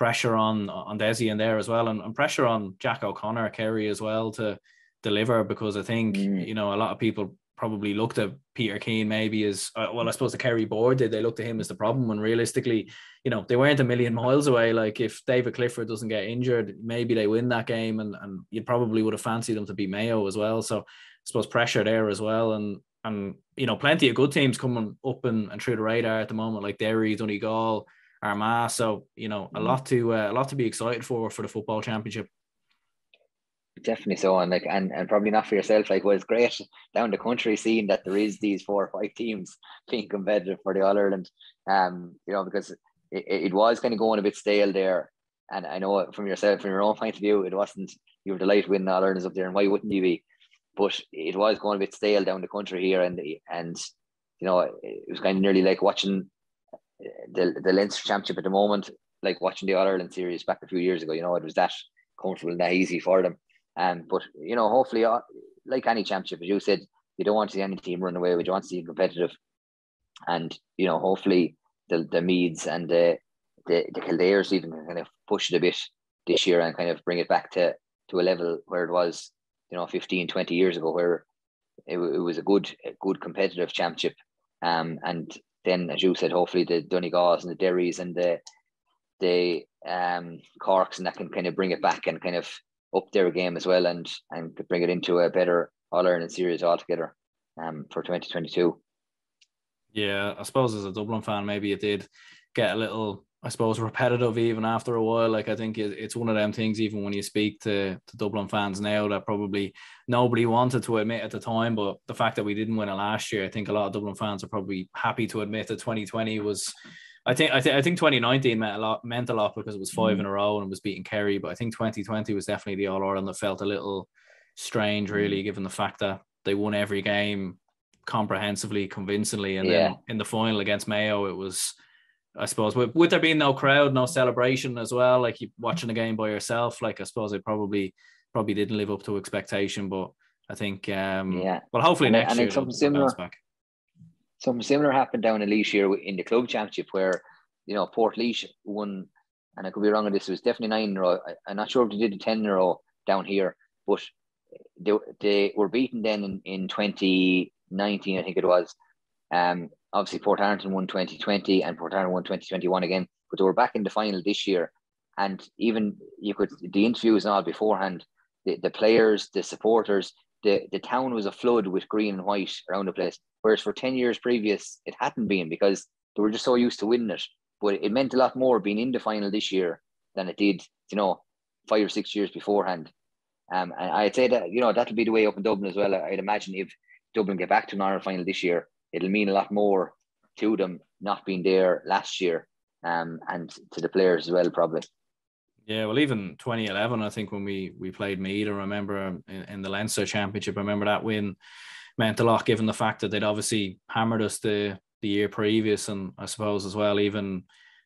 pressure on on Dessie in there as well, and, and pressure on Jack O'Connor, Kerry as well to deliver because I think mm. you know a lot of people probably looked at Peter Keane maybe as uh, well. I suppose the Kerry board did. They looked at him as the problem when realistically, you know, they weren't a million miles away. Like if David Clifford doesn't get injured, maybe they win that game, and and you probably would have fancied them to beat Mayo as well. So I suppose pressure there as well, and and you know, plenty of good teams coming up and, and through the radar at the moment, like Derry, Donegal, Armagh. So you know, a mm-hmm. lot to uh, a lot to be excited for for the football championship definitely so and like and, and probably not for yourself like well it's great down the country seeing that there is these four or five teams [LAUGHS] being competitive for the All Ireland um you know because it, it was kind of going a bit stale there. And I know from yourself from your own point of view it wasn't you were delighted winning All Irelands up there and why wouldn't you be? But it was going a bit stale down the country here and and you know it was kind of nearly like watching the the Leinster Championship at the moment like watching the All Ireland series back a few years ago you know it was that comfortable and that easy for them um, but you know, hopefully, uh, like any championship, as you said, you don't want to see any team run away. We want to see competitive, and you know, hopefully, the the Meaths and the the, the Kildares even kind of push it a bit this year and kind of bring it back to to a level where it was, you know, 15, 20 years ago, where it, it was a good a good competitive championship. Um, and then, as you said, hopefully the Donegals and the Derrys and the the um Corks and that can kind of bring it back and kind of up their game as well and and could bring it into a better All Ireland series altogether um, for 2022. Yeah, I suppose as a Dublin fan, maybe it did get a little, I suppose, repetitive even after a while. Like I think it's one of them things. Even when you speak to, to Dublin fans now, that probably nobody wanted to admit at the time. But the fact that we didn't win it last year, I think a lot of Dublin fans are probably happy to admit that 2020 was I think I think I think 2019 meant a lot meant a lot because it was five mm. in a row and it was beating Kerry. But I think 2020 was definitely the All Ireland that felt a little strange, really, mm. given the fact that they won every game comprehensively, convincingly, and yeah. then in the final against Mayo, it was. I suppose with, with there being no crowd, no celebration as well, like you watching the game by yourself, like I suppose it probably probably didn't live up to expectation. But I think um yeah. well hopefully and next and year something similar. Back something similar happened down in Laois here in the club championship where, you know, Portlaoise won, and I could be wrong on this, it was definitely nine in a row. I, am not sure if they did a 10 in a row down here, but they, they were beaten then in, in 2019, I think it was. Um, obviously, Portarlington won 2020 and Port Portarlington won 2021 again, but they were back in the final this year. And even you could, the interviews and all beforehand, the, the players, the supporters, the, the town was a flood with green and white around the place. Whereas for 10 years previous, it hadn't been because they were just so used to winning it. But it meant a lot more being in the final this year than it did, you know, five or six years beforehand. Um, and I'd say that, you know, that'll be the way up in Dublin as well. I'd imagine if Dublin get back to an Ireland final this year, it'll mean a lot more to them not being there last year um, and to the players as well, probably. Yeah, well, even 2011, I think when we we played Meath, I remember in, in, the Leinster Championship, I remember that win meant a lot, given the fact that they'd obviously hammered us the the year previous, and I suppose as well, even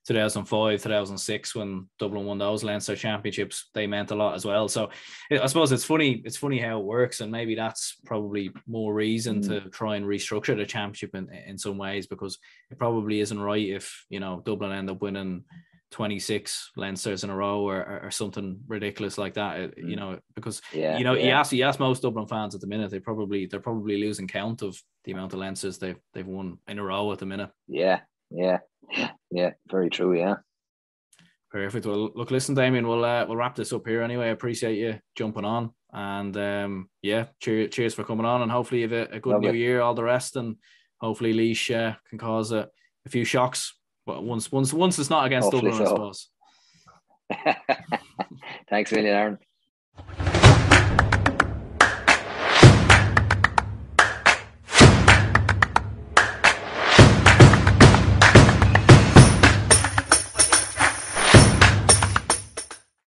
2005, 2006, when Dublin won those Leinster Championships, they meant a lot as well. So I suppose it's funny, it's funny how it works, and maybe that's probably more reason mm. to try and restructure the championship in in some ways because it probably isn't right if you know Dublin end up winning 26 Leinsters in a row or, or, or, something ridiculous like that. You mm. know, because yeah, you know, yeah. you ask you ask most Dublin fans at the minute, they probably they're probably losing count of the amount of Leinsters they've they've won in a row at the minute. Yeah, yeah, yeah, very true. Yeah. Perfect. Well, look, listen, Damien, we'll uh, we'll wrap this up here anyway. I appreciate you jumping on, and um, yeah, cheers, cheers for coming on, and hopefully you have a, a good new year, all the rest, and hopefully Laois uh, can cause a, a few shocks but once once once it's not against Hopefully Dublin, so. I suppose. [LAUGHS] Thanks a million, Aaron.